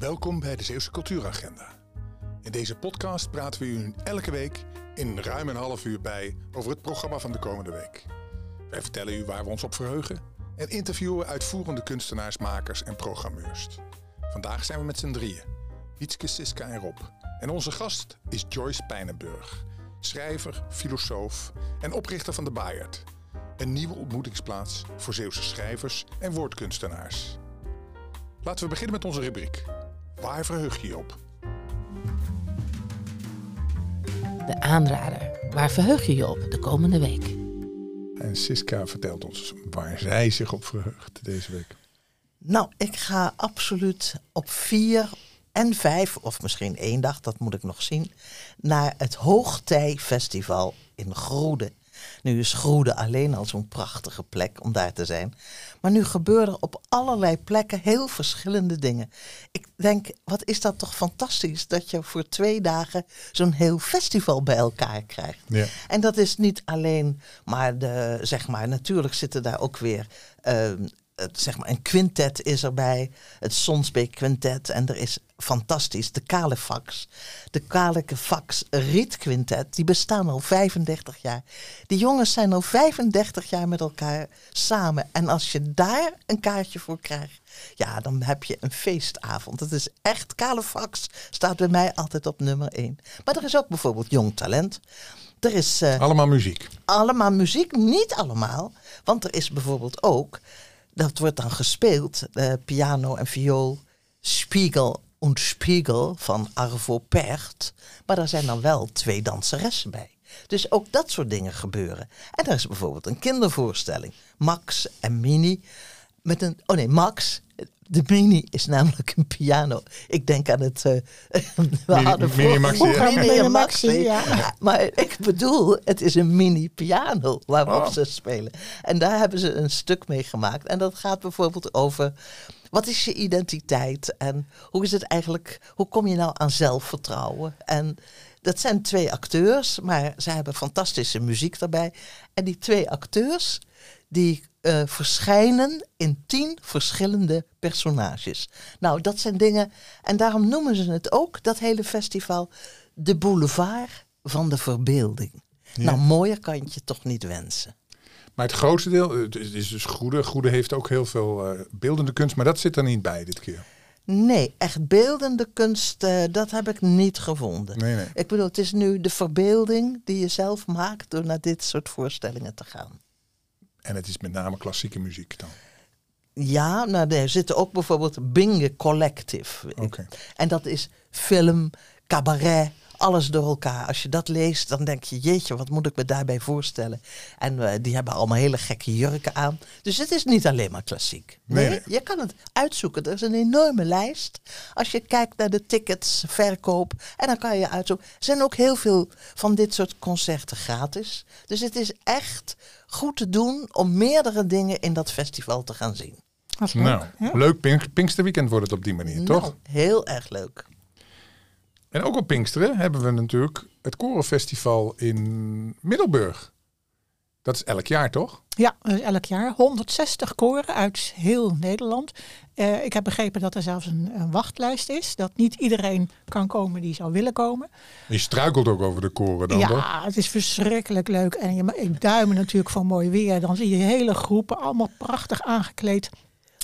Welkom bij de Zeeuwse Cultuuragenda. In deze podcast praten we u elke week in ruim een half uur bij over het programma van de komende week. Wij vertellen u waar we ons op verheugen en interviewen uitvoerende kunstenaars, makers en programmeurs. Vandaag zijn we met z'n drieën, Wietske, Siska en Rob. En onze gast is Joyce Pijnenburg, schrijver, filosoof en oprichter van de Bayard. Een nieuwe ontmoetingsplaats voor Zeeuwse schrijvers en woordkunstenaars. Laten we beginnen met onze rubriek. Waar verheug je je op? De aanrader. Waar verheug je je op de komende week? En Siska vertelt ons waar zij zich op verheugt deze week. Nou, ik ga absoluut op vier en vijf, of misschien één dag, dat moet ik nog zien, naar het Hoogtij Festival in Groede. Nu is Groede alleen al zo'n prachtige plek om daar te zijn. Maar nu gebeuren er op allerlei plekken heel verschillende dingen. Ik denk, wat is dat toch fantastisch dat je voor twee dagen zo'n heel festival bij elkaar krijgt. Ja. En dat is niet alleen maar de, zeg maar, natuurlijk zitten daar ook weer ehm, het, zeg maar, een quintet is erbij, het Sonsbeek Quintet. En er is fantastisch de Kalefax. De Kalefax Riet Quintet, die bestaan al 35 jaar. Die jongens zijn al 35 jaar met elkaar samen. En als je daar een kaartje voor krijgt, ja, dan heb je een feestavond. Het is echt, Kalefax staat bij mij altijd op nummer 1. Maar er is ook bijvoorbeeld Jong Talent. Er is eh, Allemaal muziek. allemaal muziek, niet allemaal. Want er is bijvoorbeeld ook, dat wordt dan gespeeld, eh, piano en viool, Spiegel und Spiegel van Arvo Pärt. Maar daar zijn dan wel twee danseressen bij. Dus ook dat soort dingen gebeuren. En er is bijvoorbeeld een kindervoorstelling. Max en Mini. Met een, oh nee, Max. De Mini is namelijk een piano. Ik denk aan het. eh, we Mini- hadden Mini Maxi, ja. Mini Mini Maxi. Maxi, ja. Maar ik bedoel, het is een mini piano waarop Oh. ze spelen. En daar hebben ze een stuk mee gemaakt. En dat gaat bijvoorbeeld over. Wat is je identiteit? En hoe is het eigenlijk? Hoe kom je nou aan zelfvertrouwen? En dat zijn twee acteurs, maar ze hebben fantastische muziek daarbij. En die twee acteurs, die eh, verschijnen in tien verschillende personages. Nou, dat zijn dingen. En daarom noemen ze het ook, dat hele festival, de boulevard van de verbeelding. Nou, mooier kan je toch niet wensen. Maar het grootste deel, eh, het is dus Goede. Goede heeft ook heel veel eh, beeldende kunst, maar dat zit er niet bij dit keer. Nee, echt beeldende kunst, dat heb ik niet gevonden. Nee, nee. Ik bedoel, het is nu de verbeelding die je zelf maakt door naar dit soort voorstellingen te gaan. En het is met name klassieke muziek dan. Ja, nou, er zitten ook bijvoorbeeld Binge Collective. Oké. En dat is film, cabaret, alles door elkaar. Als je dat leest, dan denk je, jeetje, wat moet ik me daarbij voorstellen? En eh, die hebben allemaal hele gekke jurken aan. Dus het is niet alleen maar klassiek. Nee, Nee, je kan het uitzoeken. Er is een enorme lijst. Als je kijkt naar de tickets, verkoop, en dan kan je uitzoeken. Er zijn ook heel veel van dit soort concerten gratis. Dus het is echt goed te doen om meerdere dingen in dat festival te gaan zien. Leuk. Nou, Ja. leuk Pink Pinksterweekend wordt het op die manier, toch? Nou, heel erg leuk. En ook op Pinksteren hebben we natuurlijk het Korenfestival in Middelburg. Dat is elk jaar, toch? Ja, elk jaar. 160 koren uit heel Nederland. Eh, ik heb begrepen dat er zelfs een, een wachtlijst is. Dat niet iedereen kan komen die zou willen komen. Je struikelt ook over de koren dan, toch? ja, het is verschrikkelijk leuk. En je, ik duimen natuurlijk voor mooi weer. Dan zie je hele groepen allemaal prachtig aangekleed.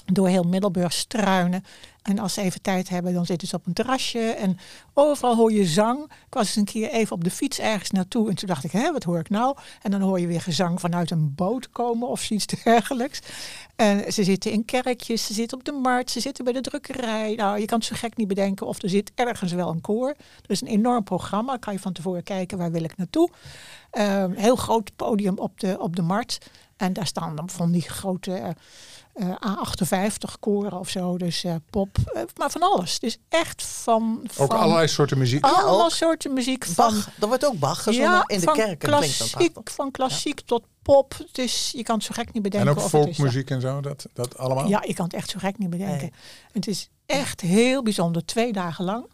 Door heel Middelburg struinen. En als ze even tijd hebben, dan zitten ze op een terrasje. En overal hoor je zang. Ik was eens een keer even op de fiets ergens naartoe. En toen dacht ik, hé, wat hoor ik nou? En dan hoor je weer gezang vanuit een boot komen of zoiets dergelijks. En ze zitten in kerkjes, ze zitten op de markt, ze zitten bij de drukkerij. Nou, je kan zo gek niet bedenken of er zit ergens wel een koor. Er is een enorm programma. Kan je van tevoren kijken, waar wil ik naartoe? Ehm, heel groot podium op de, op de markt. En daar staan dan van die grote eh, eh, A58 koren of zo. Dus eh, pop, maar van alles. Het is echt van, Ook van allerlei soorten muziek. ook. soorten muziek. Van, Bach, er wordt ook Bach gezongen in de van kerk. en klassiek, van klassiek tot pop. Het is, je kan het zo gek niet En bedenken. ook of het is, folkmuziek en zo, dat, dat allemaal? ja, je kan het echt zo gek niet bedenken. Nee. Het is echt heel bijzonder. Twee dagen lang.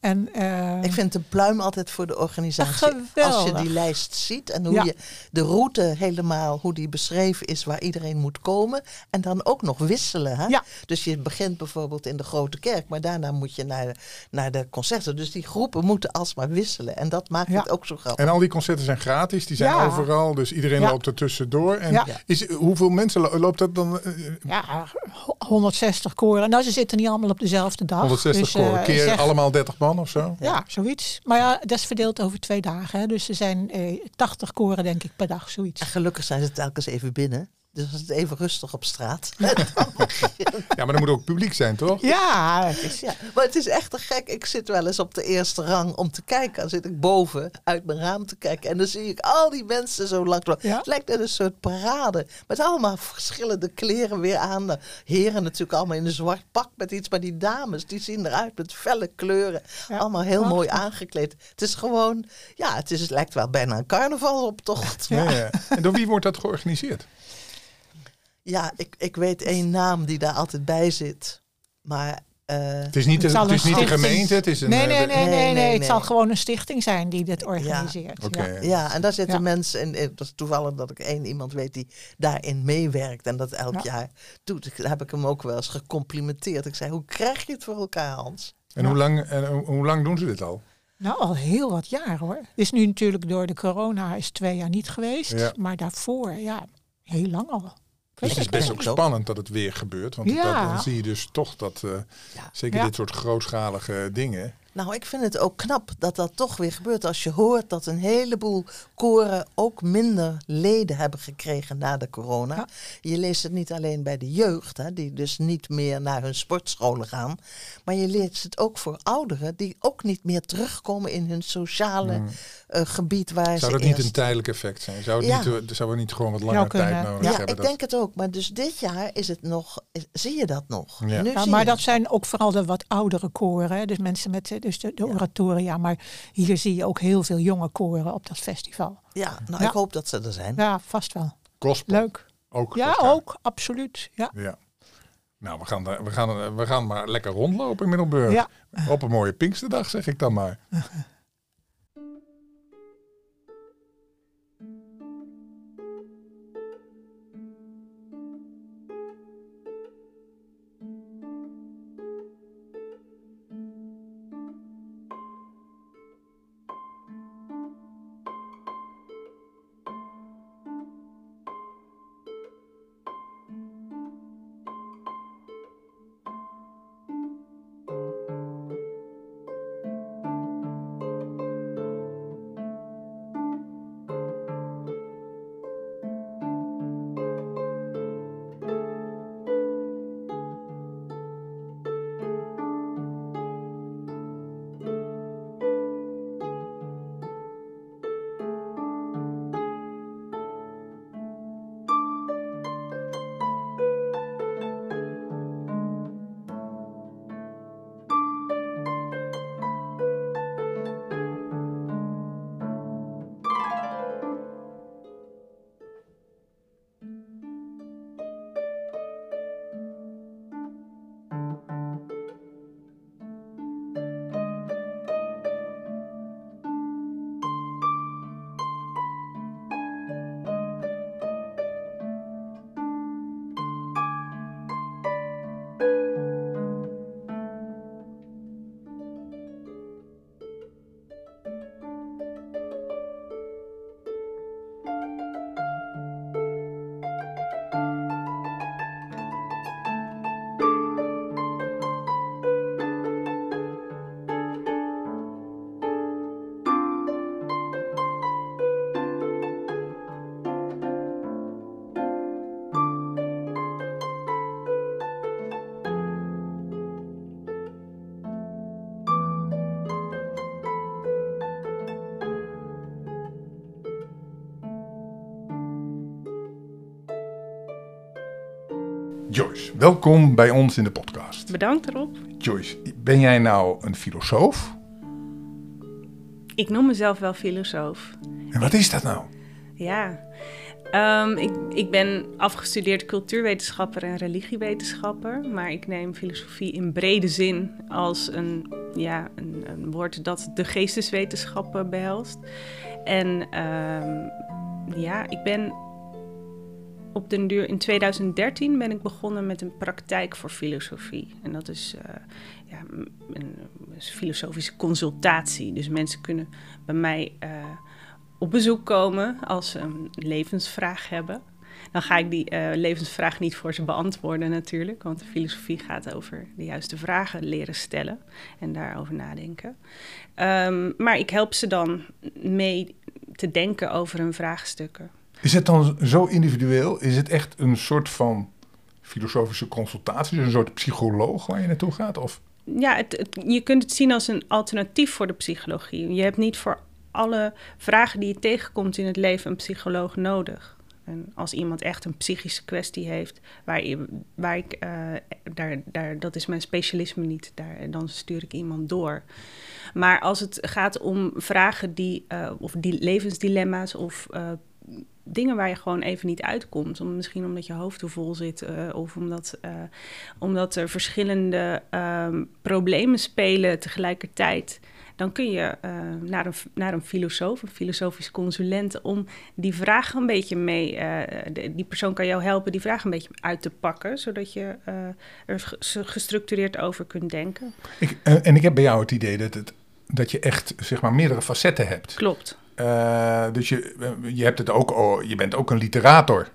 En, eh, Ik vind een pluim altijd voor de organisatie. Als je Geweldig. die lijst ziet en hoe Ja. je de route helemaal, hoe die beschreven is waar iedereen moet komen. En dan ook nog wisselen. Hè? Ja. Dus je begint bijvoorbeeld in de grote kerk, maar daarna moet je naar, naar de concerten. Dus die groepen moeten alsmaar wisselen. En dat maakt Ja. het ook zo grappig. En al die concerten zijn gratis, die zijn Ja. overal, dus iedereen Ja. loopt er tussendoor. En Ja. is, hoeveel mensen lo- loopt dat dan? eh, ja, ho- 160 koren. Nou, ze zitten niet allemaal op dezelfde dag. 160 Dus, koren, eh, keer zeg- allemaal 30 man of zo? Ja, zoiets. Maar ja, dat is verdeeld over twee dagen. Hè. Dus er zijn eh, 80 koren, denk ik, per dag, zoiets. En gelukkig zijn ze telkens even binnen. Dus het even rustig op straat. Ja, maar er moet ook publiek zijn, toch? Ja, het is, Ja, maar het is echt te gek. Ik zit wel eens op de eerste rang om te kijken. Dan zit ik boven uit mijn raam te kijken. En dan zie ik al die mensen zo lang. Ja. Het lijkt net een soort parade. Met allemaal verschillende kleren weer aan. De heren natuurlijk allemaal in een zwart pak met iets. Maar die dames, die zien eruit met felle kleuren. Ja, Allemaal heel prachtig. mooi aangekleed. Het is gewoon, ja, het, is, het lijkt wel bijna een carnavaloptocht. Ja. Ja, En door wie wordt dat georganiseerd? Ja, ik, ik weet één naam die daar altijd bij zit. Maar eh, Het is niet de, Het zal het is een niet de gemeente, het is een... nee, eh, nee, nee, nee, Nee, nee, nee, Het nee. zal gewoon een stichting zijn die dit organiseert. Ja. Ja, en daar zitten Ja. mensen, en het is toevallig dat ik één iemand weet die daarin meewerkt en dat elk Ja. jaar doet. Ik, heb ik hem ook wel eens gecomplimenteerd. Ik zei, hoe krijg je het voor elkaar, Hans? En, hoe lang, en hoe- hoe lang doen ze dit al? Nou, al heel wat jaar hoor. Het is nu natuurlijk door de corona is twee jaar niet geweest. Ja. Maar daarvoor, ja, heel lang al. Dus het is best ook spannend dat het weer gebeurt. Want Ja. dat, dan zie je dus toch dat, eh, Ja. zeker dit soort grootschalige dingen. Nou, ik vind het ook knap dat dat toch weer gebeurt. Als je hoort dat een heleboel koren ook minder leden hebben gekregen na de corona. Ja. Je leest het niet alleen bij de jeugd, hè, die dus niet meer naar hun sportscholen gaan. Maar je leest het ook voor ouderen die ook niet meer terugkomen in hun sociale eh, gebied waar Hmm. Zou ze dat niet een tijdelijk effect zijn? Zou het, Ja. niet, eh, zou het niet gewoon wat langer Zou tijd nodig Ja, hebben? ik dat- denk het ook. Maar dus dit jaar is het nog, is- zie je dat nog? Ja. Nu Ja, zie maar je dat het. zijn ook vooral de wat oudere koren. hè. Dus mensen met eh, dus de, de Ja. oratoria. Maar hier zie je ook heel veel jonge koren op dat festival. Ja, nou, Ja. ik hoop dat ze er zijn. Ja, vast wel. Gospel Leuk. ook. Ja, ook. Absoluut. Ja. Ja. Nou, we gaan, daar- we, gaan, we gaan maar lekker rondlopen in Middelburg. Ja. Op een mooie Pinksterdag, zeg ik dan maar. Joyce, welkom bij ons in de podcast. Bedankt erop. Joyce, ben jij nou een filosoof? Ik noem mezelf wel filosoof. En wat is dat nou? Ja. Ehm, ik, ik ben afgestudeerd cultuurwetenschapper en religiewetenschapper. Maar ik neem filosofie in brede zin als een ja, een, een woord dat de geesteswetenschappen behelst. En ehm, ja, ik ben op den duur in 2013 ben ik begonnen met een praktijk voor filosofie. En dat is uh, ja, een, filosofische consultatie. Dus mensen kunnen bij mij uh, op bezoek komen als ze een levensvraag hebben. Dan ga ik die uh, levensvraag niet voor ze beantwoorden natuurlijk, want filosofie gaat over de juiste vragen leren stellen en daarover nadenken. Um, maar ik help ze dan mee te denken over hun vraagstukken. Is het dan zo individueel? Is het echt een soort van filosofische consultatie, dus een soort psycholoog waar je naartoe gaat? Of? Ja, het, je kunt het zien als een alternatief voor de psychologie. Je hebt niet voor alle vragen die je tegenkomt in het leven een psycholoog nodig. En als iemand echt een psychische kwestie heeft, waar, ik, uh, daar, daar, dat is mijn specialisme niet, daar, dan stuur ik iemand door. Maar als het gaat om vragen die, uh, of die levensdilemma's of uh, dingen waar je gewoon even niet uitkomt. Om, misschien omdat je hoofd te vol zit uh, of omdat, uh, omdat er verschillende um, problemen spelen tegelijkertijd. Dan kun je uh, naar, een, naar een filosoof, een filosofisch consulent, om die vraag een beetje mee. De, die persoon kan jou helpen die vraag een beetje uit te pakken, zodat je er gestructureerd over kunt denken. Ik, en ik heb bij jou het idee dat, het, dat je echt zeg maar, meerdere facetten hebt. Klopt. Uh, dus je, je, hebt het ook, oh, je bent ook een literator.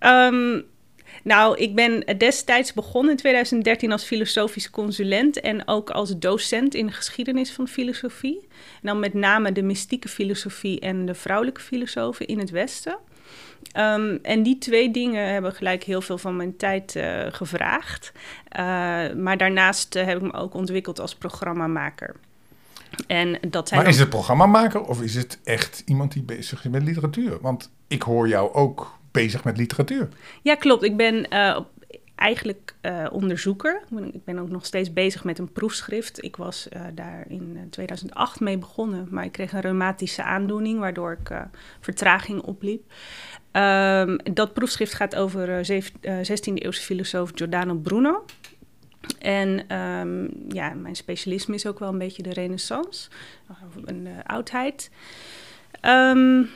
Um, nou, ik ben destijds begonnen in 2013 als filosofisch consulent en ook als docent in de geschiedenis van filosofie. En dan met name de mystieke filosofie en de vrouwelijke filosofen in het Westen. Um, en die twee dingen hebben gelijk heel veel van mijn tijd uh, gevraagd. Uh, maar daarnaast heb ik me ook ontwikkeld als programmamaker. En dat zijn maar is het programmamaker of is het echt iemand die bezig is met literatuur? Want ik hoor jou ook bezig met literatuur. Ja, klopt. Ik ben uh, eigenlijk uh, onderzoeker. Ik ben ook nog steeds bezig met een proefschrift. Ik was uh, daar in 2008 mee begonnen, maar ik kreeg een reumatische aandoening, waardoor ik vertraging opliep. Um, dat proefschrift gaat over 16e-eeuwse filosoof Giordano Bruno. En um, ja, mijn specialisme is ook wel een beetje de renaissance, een uh, oudheid. Um,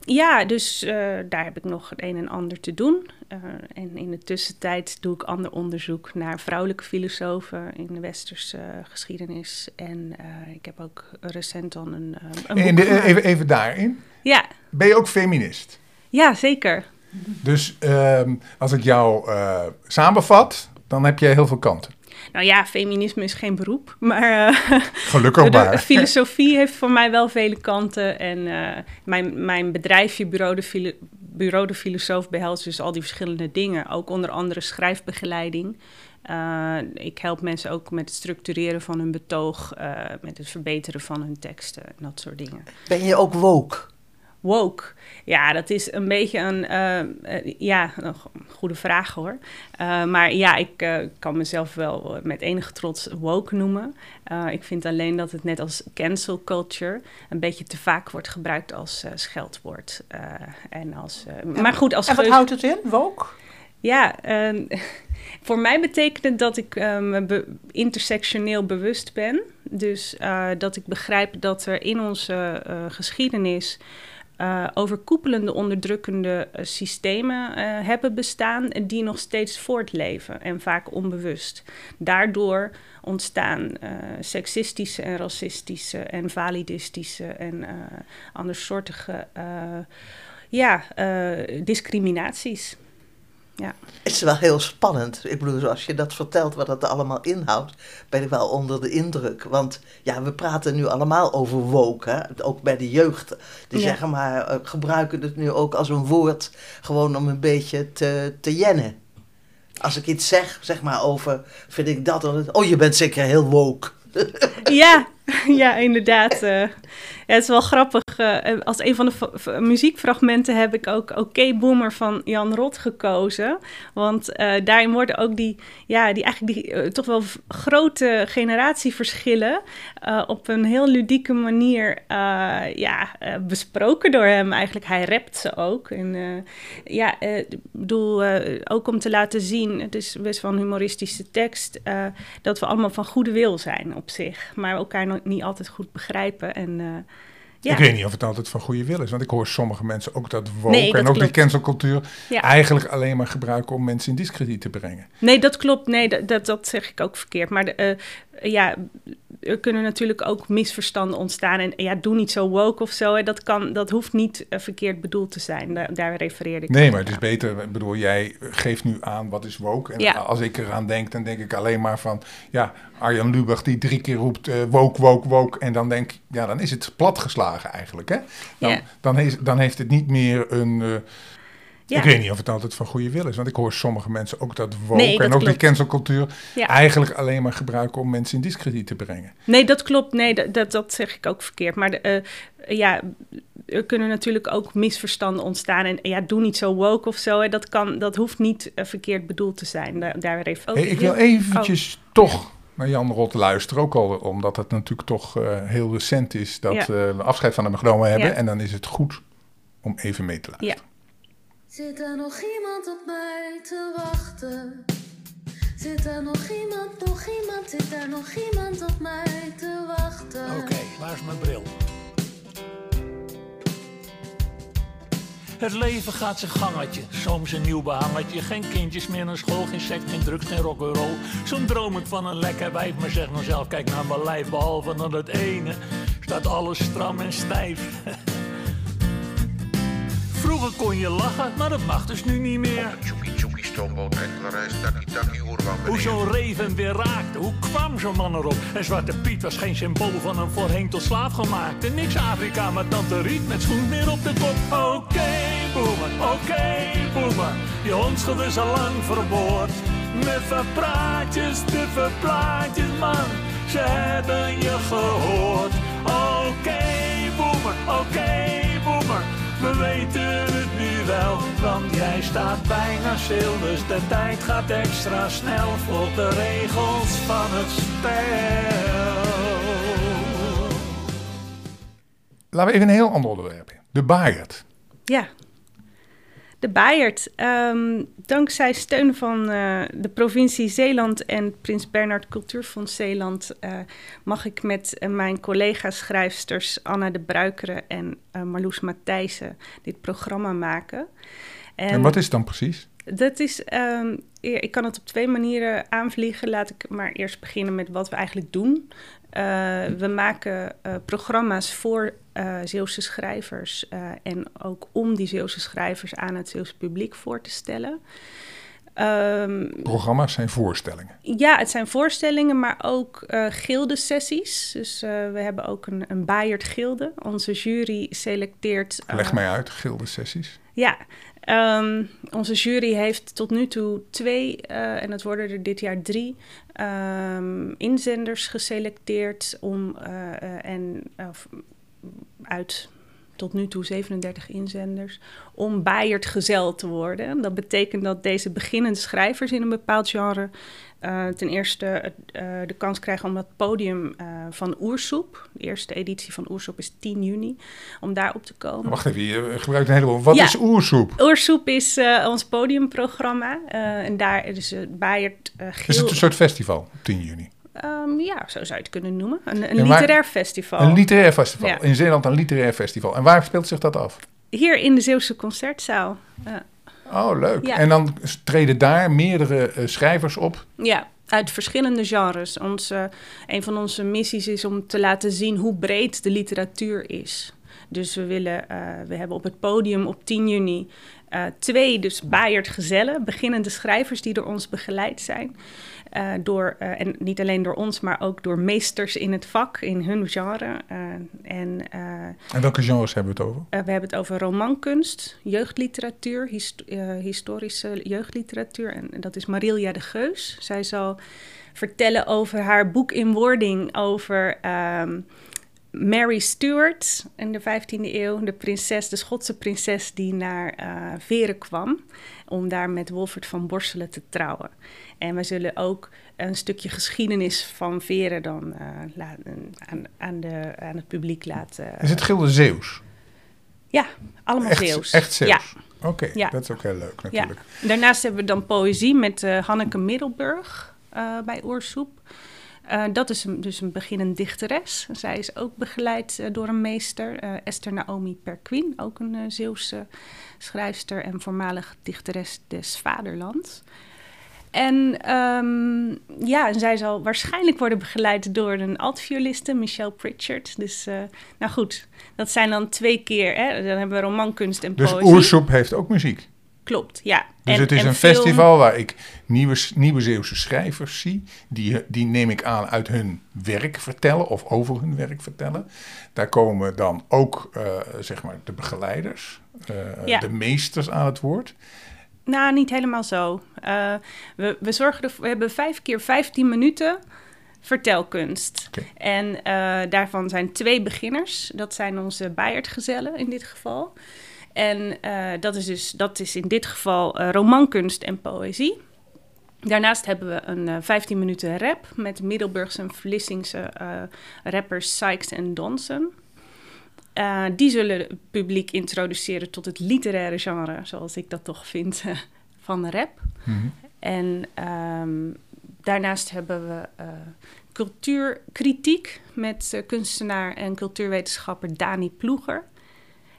ja, dus uh, daar heb ik nog het een en ander te doen. Uh, en in de tussentijd doe ik ander onderzoek naar vrouwelijke filosofen in de westerse geschiedenis. En ik heb ook recent dan een, een en de, even, even daarin. Ja. Ben je ook feminist? Ja, zeker. Dus um, als ik jou samenvat, dan heb je heel veel kanten. Nou ja, feminisme is geen beroep, maar uh, gelukkig maar. De filosofie heeft voor mij wel vele kanten en uh, mijn, mijn bedrijfje Bureau de, Filo Bureau de Filosoof behelst dus al die verschillende dingen, ook onder andere schrijfbegeleiding. Uh, ik help mensen ook met het structureren van hun betoog, met het verbeteren van hun teksten en dat soort dingen. Ben je ook woke? Woke. Ja, dat is een beetje een, uh, uh, ja, een goede vraag hoor. Uh, maar ja, ik kan mezelf wel met enige trots woke noemen. ik vind alleen dat het net als cancel culture een beetje te vaak wordt gebruikt als scheldwoord. en als, maar goed, als en wat houdt het in, woke? Ja, voor mij betekent het dat ik me be intersectioneel bewust ben. Dus dat ik begrijp dat er in onze geschiedenis uh, overkoepelende onderdrukkende uh, systemen uh, hebben bestaan die nog steeds voortleven en vaak onbewust. Daardoor ontstaan seksistische en racistische en validistische en andersoortige ja, discriminaties. Ja. Het is wel heel spannend. Ik bedoel, als je dat vertelt, wat dat allemaal inhoudt, ben ik wel onder de indruk. Want ja, we praten nu allemaal over woke, hè? ook bij de jeugd. Die ja. zeggen maar, uh, gebruiken het nu ook als een woord, gewoon om een beetje te, te jennen. Als ik iets zeg, zeg maar over, vind ik dat, oh je bent zeker heel woke. ja, ja, inderdaad. Uh, Het is wel grappig. Uh, als een van de muziekfragmenten heb ik ook Oké Boomer van Jan Rot gekozen. Want uh, daarin worden ook die, ja, die eigenlijk die uh, toch wel grote generatieverschillen op een heel ludieke manier ja, besproken door hem eigenlijk. Hij rapt ze ook. En ja, ik bedoel, ook om te laten zien, het is best wel een humoristische tekst, dat we allemaal van goede wil zijn op zich. Maar elkaar niet altijd goed begrijpen. En, ja. Ik weet niet of het altijd van goede wil is, want ik hoor sommige mensen ook dat woke nee, dat en ook klopt. die cancelcultuur ja. eigenlijk alleen maar gebruiken om mensen in discrediet te brengen. Nee, dat klopt. Nee, dat, dat, dat zeg ik ook verkeerd. Maar de, uh, ja, er kunnen natuurlijk ook misverstanden ontstaan. En ja, doe niet zo woke of zo. Hè. Dat, kan, dat hoeft niet uh, verkeerd bedoeld te zijn. Daar, daar refereerde ik Nee, maar het is beter. Ik bedoel, jij geeft nu aan wat is woke. En ja. als ik eraan denk, dan denk ik alleen maar van... Ja, Arjan Lubach die drie keer roept uh, woke, woke, woke. En dan denk ik, ja, dan is het platgeslagen eigenlijk. Hè? Dan, ja. dan, is, dan heeft het niet meer een... Uh, ja. Ik weet niet of het altijd van goede wil is. Want ik hoor sommige mensen ook dat woke nee, dat en ook klopt. die cancelcultuur... Ja. eigenlijk alleen maar gebruiken om mensen in discrediet te brengen. Nee, dat klopt. Nee, dat, dat, dat zeg ik ook verkeerd. Maar de, uh, ja, er kunnen natuurlijk ook misverstanden ontstaan. En ja, doe niet zo woke of zo. Hè. Dat, kan, dat hoeft niet uh, verkeerd bedoeld te zijn. Daar, daar even hey, ik wil eventjes oh. toch naar Jan Rot luisteren. Ook al omdat het natuurlijk toch uh, heel recent is... dat ja. we afscheid van hem genomen hebben. En dan is het goed om even mee te luisteren. Ja. Zit er nog iemand op mij te wachten? Zit er nog iemand, nog iemand, zit er nog iemand op mij te wachten? Oké, waar is mijn bril? Het leven gaat zijn gangetje, soms een nieuw behangetje. Geen kindjes meer naar school, geen seks, geen drugs, geen rock'n'roll. Zo'n ik van een lekker wijf, maar zeg nou zelf, kijk naar mijn lijf. Behalve dan het ene, staat alles stram en stijf. Vroeger kon je lachen, maar dat mag dus nu niet meer. Tjoekie tjoekie stoomboot, enkele reis, takkie takkie oerwam. Hoe zo'n reven weer raakte, hoe kwam zo'n man erop? En Zwarte Piet was geen symbool van een voorheen tot slaaf gemaakt. En niks Afrika, maar Tante Riet met schoen weer op de kop. Oké, okay, boemer, oké, okay, boemer. Je onschuld is al lang verboord. Met verpraatjes, de verplaatjes, man. Ze hebben je gehoord. Oké, okay, boemer, oké. We weten het nu wel, want jij staat bijna stil. Dus de tijd gaat extra snel. Volg de regels van het spel. Laten we even een heel ander onderwerp in. De Bayard. Ja, de Bayard. Um, dankzij steun van uh, de provincie Zeeland en Prins Bernhard Cultuurfonds Zeeland uh, mag ik met uh, mijn collega-schrijfsters Anna de Bruikere en Marloes Matthijssen dit programma maken. En, en, wat is het dan precies? Dat is, um, ik kan het op twee manieren aanvliegen. Laat ik maar eerst beginnen met wat we eigenlijk doen. we maken programma's voor uh, Zeeuwse schrijvers uh, en ook om die Zeeuwse schrijvers aan het Zeeuwse publiek voor te stellen. Um, Programma's zijn voorstellingen? Ja, het zijn voorstellingen, maar ook uh, gildesessies. Dus we hebben ook een, een Bayard-gilde. Onze jury selecteert... Leg mij uit, gildesessies. Ja, um, onze jury heeft tot nu toe twee, en dat worden er dit jaar drie, um, inzenders geselecteerd om... en uit tot nu toe 37 inzenders, om Bayard gezel te worden. Dat betekent dat deze beginnende schrijvers in een bepaald genre uh, ten eerste uh, de kans krijgen om het podium uh, van Oersoep, de eerste editie van Oersoep is 10 juni, om daar op te komen. Wacht even, je gebruikt een heleboel. Wat ja, is Oersoep? Oersoep is ons podiumprogramma en daar is het Bayard Geel... Is het een soort festival, 10 juni? Um, ja, zo zou je het kunnen noemen. Een, een literair festival. Een literair festival. Ja. In Zeeland een literair festival. En waar speelt zich dat af? Hier in de Zeeuwse Concertzaal. Oh, leuk. En dan treden daar meerdere uh, schrijvers op? Ja, uit verschillende genres. Onze, een van onze missies is om te laten zien hoe breed de literatuur is. Dus we, willen, uh, we hebben op het podium op 10 juni uh, twee dus Bayard gezellen, beginnende schrijvers die door ons begeleid zijn. Uh, door, uh, en niet alleen door ons, maar ook door meesters in het vak, in hun genre. Uh, en, en welke genres hebben we het over? we hebben het over romankunst, jeugdliteratuur, hist historische jeugdliteratuur. En, en dat is Marilia de Geus. Zij zal vertellen over haar boek in wording over... Um, Mary Stuart in de 15e eeuw, de prinses, de Schotse prinses die naar eh, Veren kwam om daar met Wolfert van Borselen te trouwen. En we zullen ook een stukje geschiedenis van Veren dan eh, aan, aan, de, aan het publiek laten. Is het gilde Zeeuws? Ja, allemaal Echt, Zeeuws. echt Zeeuws? Ja, Oké, Ja. dat is ook heel leuk ja. natuurlijk. Daarnaast hebben we dan poëzie met eh, Hanneke Middelburg eh, bij Oorsoep. Eh, dat is een, dus een beginnend dichteres. Zij is ook begeleid eh, door een meester, eh, Esther Naomi Perquin, ook een eh, Zeeuwse schrijfster en voormalig dichteres des vaderlands. En ehm, ja, en zij zal waarschijnlijk worden begeleid door een altvioliste, Michelle Pritchard. Dus, eh, nou goed, dat zijn dan twee keer. Hè? Dan hebben we romankunst en Dus poëzie. Oersoep heeft ook muziek. Klopt, ja. Dus En- het is en een film- festival waar ik nieuwe, nieuwe Zeeuwse schrijvers zie. Die, die neem ik aan uit hun werk vertellen of over hun werk vertellen. Daar komen dan ook eh, zeg maar de begeleiders, eh, Ja. de meesters aan het woord. Nou, niet helemaal zo. Eh, we, we, zorgen we hebben vijf keer 15 minuten vertelkunst. En eh, daarvan zijn twee beginners. Dat zijn onze Bayard-gezellen in dit geval. En eh, dat, is dus, dat is in dit geval romankunst en poëzie. Daarnaast hebben we een eh 15 minuten rap met Middelburgse en Vlissingse rappers Sykes en Donson. Eh, die zullen het publiek introduceren tot het literaire genre, zoals ik dat toch vind, van rap. Mhm. En ehm, daarnaast hebben we eh, cultuurkritiek met eh, kunstenaar en cultuurwetenschapper Dani Ploeger.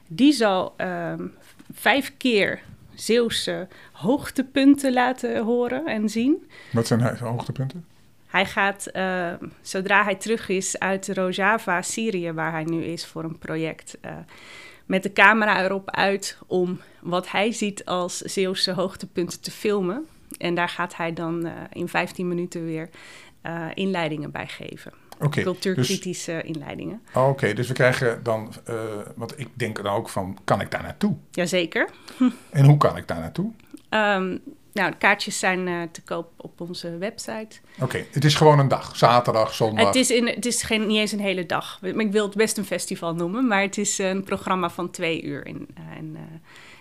Die zal ehm, vijf keer Zeeuwse hoogtepunten laten horen en zien. Wat zijn hoogtepunten? Hij gaat, eh, zodra hij terug is uit Rojava, Syrië, waar hij nu is voor een project, eh, met de camera erop uit om wat hij ziet als Zeeuwse hoogtepunten te filmen. En daar gaat hij dan eh, in 15 minuten weer inleidingen bij geven. Dus, Cultuurkritische inleidingen. oké, dus we krijgen dan, want ik denk dan ook van, kan ik daar naartoe? Jazeker. En hoe kan ik daar naartoe? Ehm, nou, de kaartjes zijn eh, te koop op onze website. Oké, het is gewoon een dag, zaterdag, zondag. Het is, in, het is geen, niet eens een hele dag. Ik wil het best een festival noemen, maar het is een programma van twee uur. In, eh, en, eh,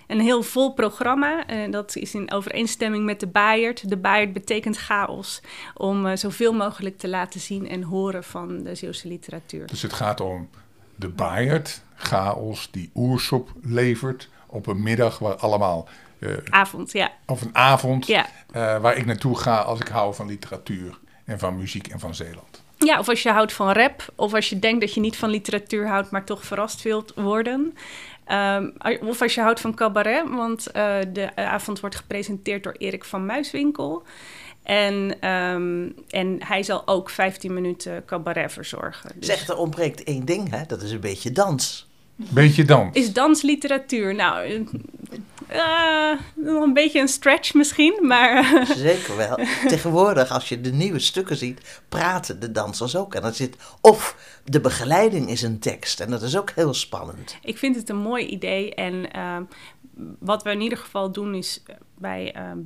een heel vol programma. Eh, dat is in overeenstemming met de Bayard. De Bayard betekent chaos. Om eh, zoveel mogelijk te laten zien en horen van de Zeeuwse literatuur. Dus het gaat om de Bayard, chaos die Oersoep levert op een middag waar allemaal, eh, Avond, ja. of een avond, Ja. eh, waar ik naartoe ga als ik hou van literatuur en van muziek en van Zeeland. Ja, of als je houdt van rap, of als je denkt dat je niet van literatuur houdt, maar toch verrast wilt worden. Ehm, of als je houdt van cabaret, want eh, de avond wordt gepresenteerd door Erik van Muiswinkel. En, ehm, en hij zal ook 15 minuten cabaret verzorgen. Dus Zeg, er ontbreekt één ding, hè? dat is een beetje dans. Beetje dans. Is dans literatuur? Nou, eh, eh, nog een beetje een stretch misschien, maar... eh, Zeker wel. Tegenwoordig, als je de nieuwe stukken ziet, praten de dansers ook. En dan zit, of de begeleiding is een tekst. En dat is ook heel spannend. Ik vind het een mooi idee. En ehm, wat we in ieder geval doen is eh, bij. ehm,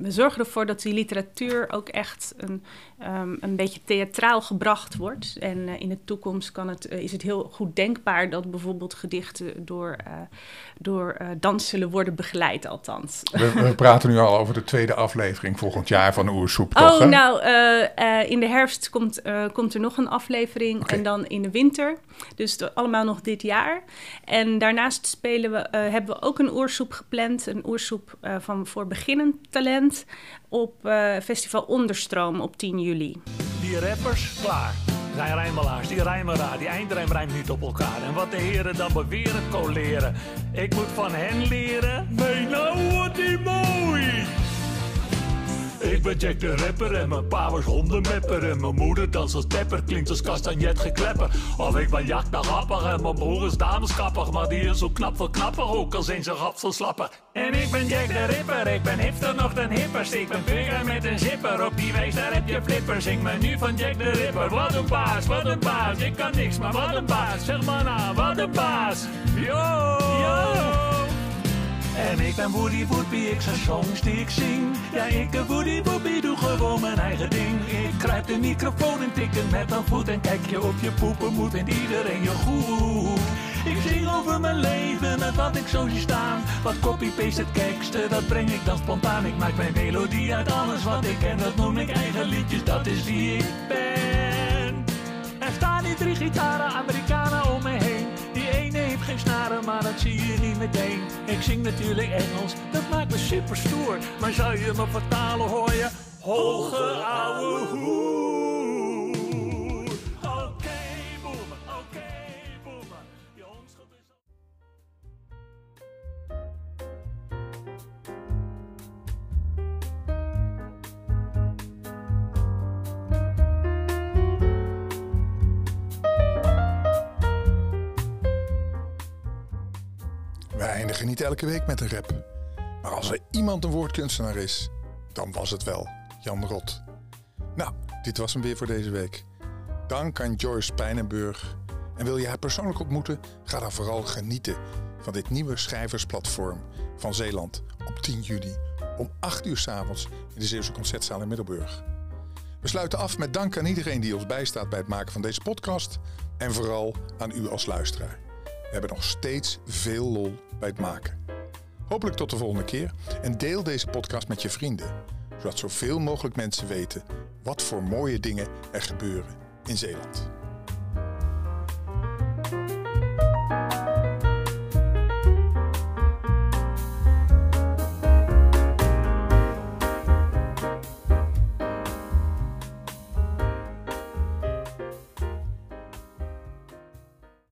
we zorgen ervoor dat die literatuur ook echt een, ehm, een beetje theatraal gebracht wordt. En eh, in de toekomst kan het, eh, is het heel goed denkbaar dat bijvoorbeeld gedichten door, eh, door dans zullen worden begeleid, althans. We, we praten nu al over de tweede aflevering volgend jaar van Oersoep? Oh, nou, in de herfst komt, komt er nog een aflevering. En dan in de winter. Dus allemaal nog dit jaar. En daarnaast spelen we, hebben we ook een oersoep gepland. Een oersoep van voor beginnend talent. Op eh, Festival Onderstroom op 10 juli. Die rappers, klaar. Zijn rijmelaars, die rijmen raar, die eindrijm rijmt niet op elkaar. En wat de heren dan beweren, coleren. Ik moet van hen leren. Nee, nou Ik ben Jack de rapper en mijn pa was hondenmepper. En mijn moeder dans als tepper, klinkt als kastanjet geklepper. Of ik ben Rapper en mijn broer is dameskapper. Maar die is zo knap veel knapper, ook al zijn ze rap zo slapper. En ik ben Jack de Ripper, ik ben hipster nog dan hippers. Ik ben burger met een zipper, op die wijs daar heb je flippers. Zing me nu van Jack de Ripper, wat een baas, wat een baas. Ik kan niks, maar wat een baas, zeg maar na, wat een baas. Yo, yo. En ik ben Woody Woodbie, ik zijn songs die ik zing. Ja, ik een Woody Woodbie, doe gewoon mijn eigen ding. Ik grijp de microfoon en tik hem met mijn voet. En kijk je op je poepen moet en iedereen je goed. Ik zing over mijn leven en wat ik zo zie staan. Wat copy-paste het gekste, dat breng ik dan spontaan. Ik maak mijn melodie uit alles wat ik ken, dat noem ik eigen liedjes, dat is wie ik ben. Er staan hier drie gitaren, Amerikanen om me heen. Ene heeft geen snaren, maar dat zie je niet meteen. Ik zing natuurlijk Engels, dat maakt me super stoer. Maar zou je me vertalen, hoor je hoge ouwe hoer. Elke week met een rap. Maar als er iemand een woordkunstenaar is, dan was het wel Jan Rot. Nou, dit was hem weer voor deze week. Dank aan Joyce Pijnenburg. En wil je haar persoonlijk ontmoeten? Ga dan vooral genieten van dit nieuwe schrijversplatform van Zeeland op 10 juli om 8 uur s avonds in de Zeeuwse Concertzaal in Middelburg. We sluiten af met dank aan iedereen die ons bijstaat bij het maken van deze podcast en vooral aan u als luisteraar. We hebben nog steeds veel lol bij het maken. Hopelijk tot de volgende keer en deel deze podcast met je vrienden, zodat zoveel mogelijk mensen weten wat voor mooie dingen er gebeuren in Zeeland.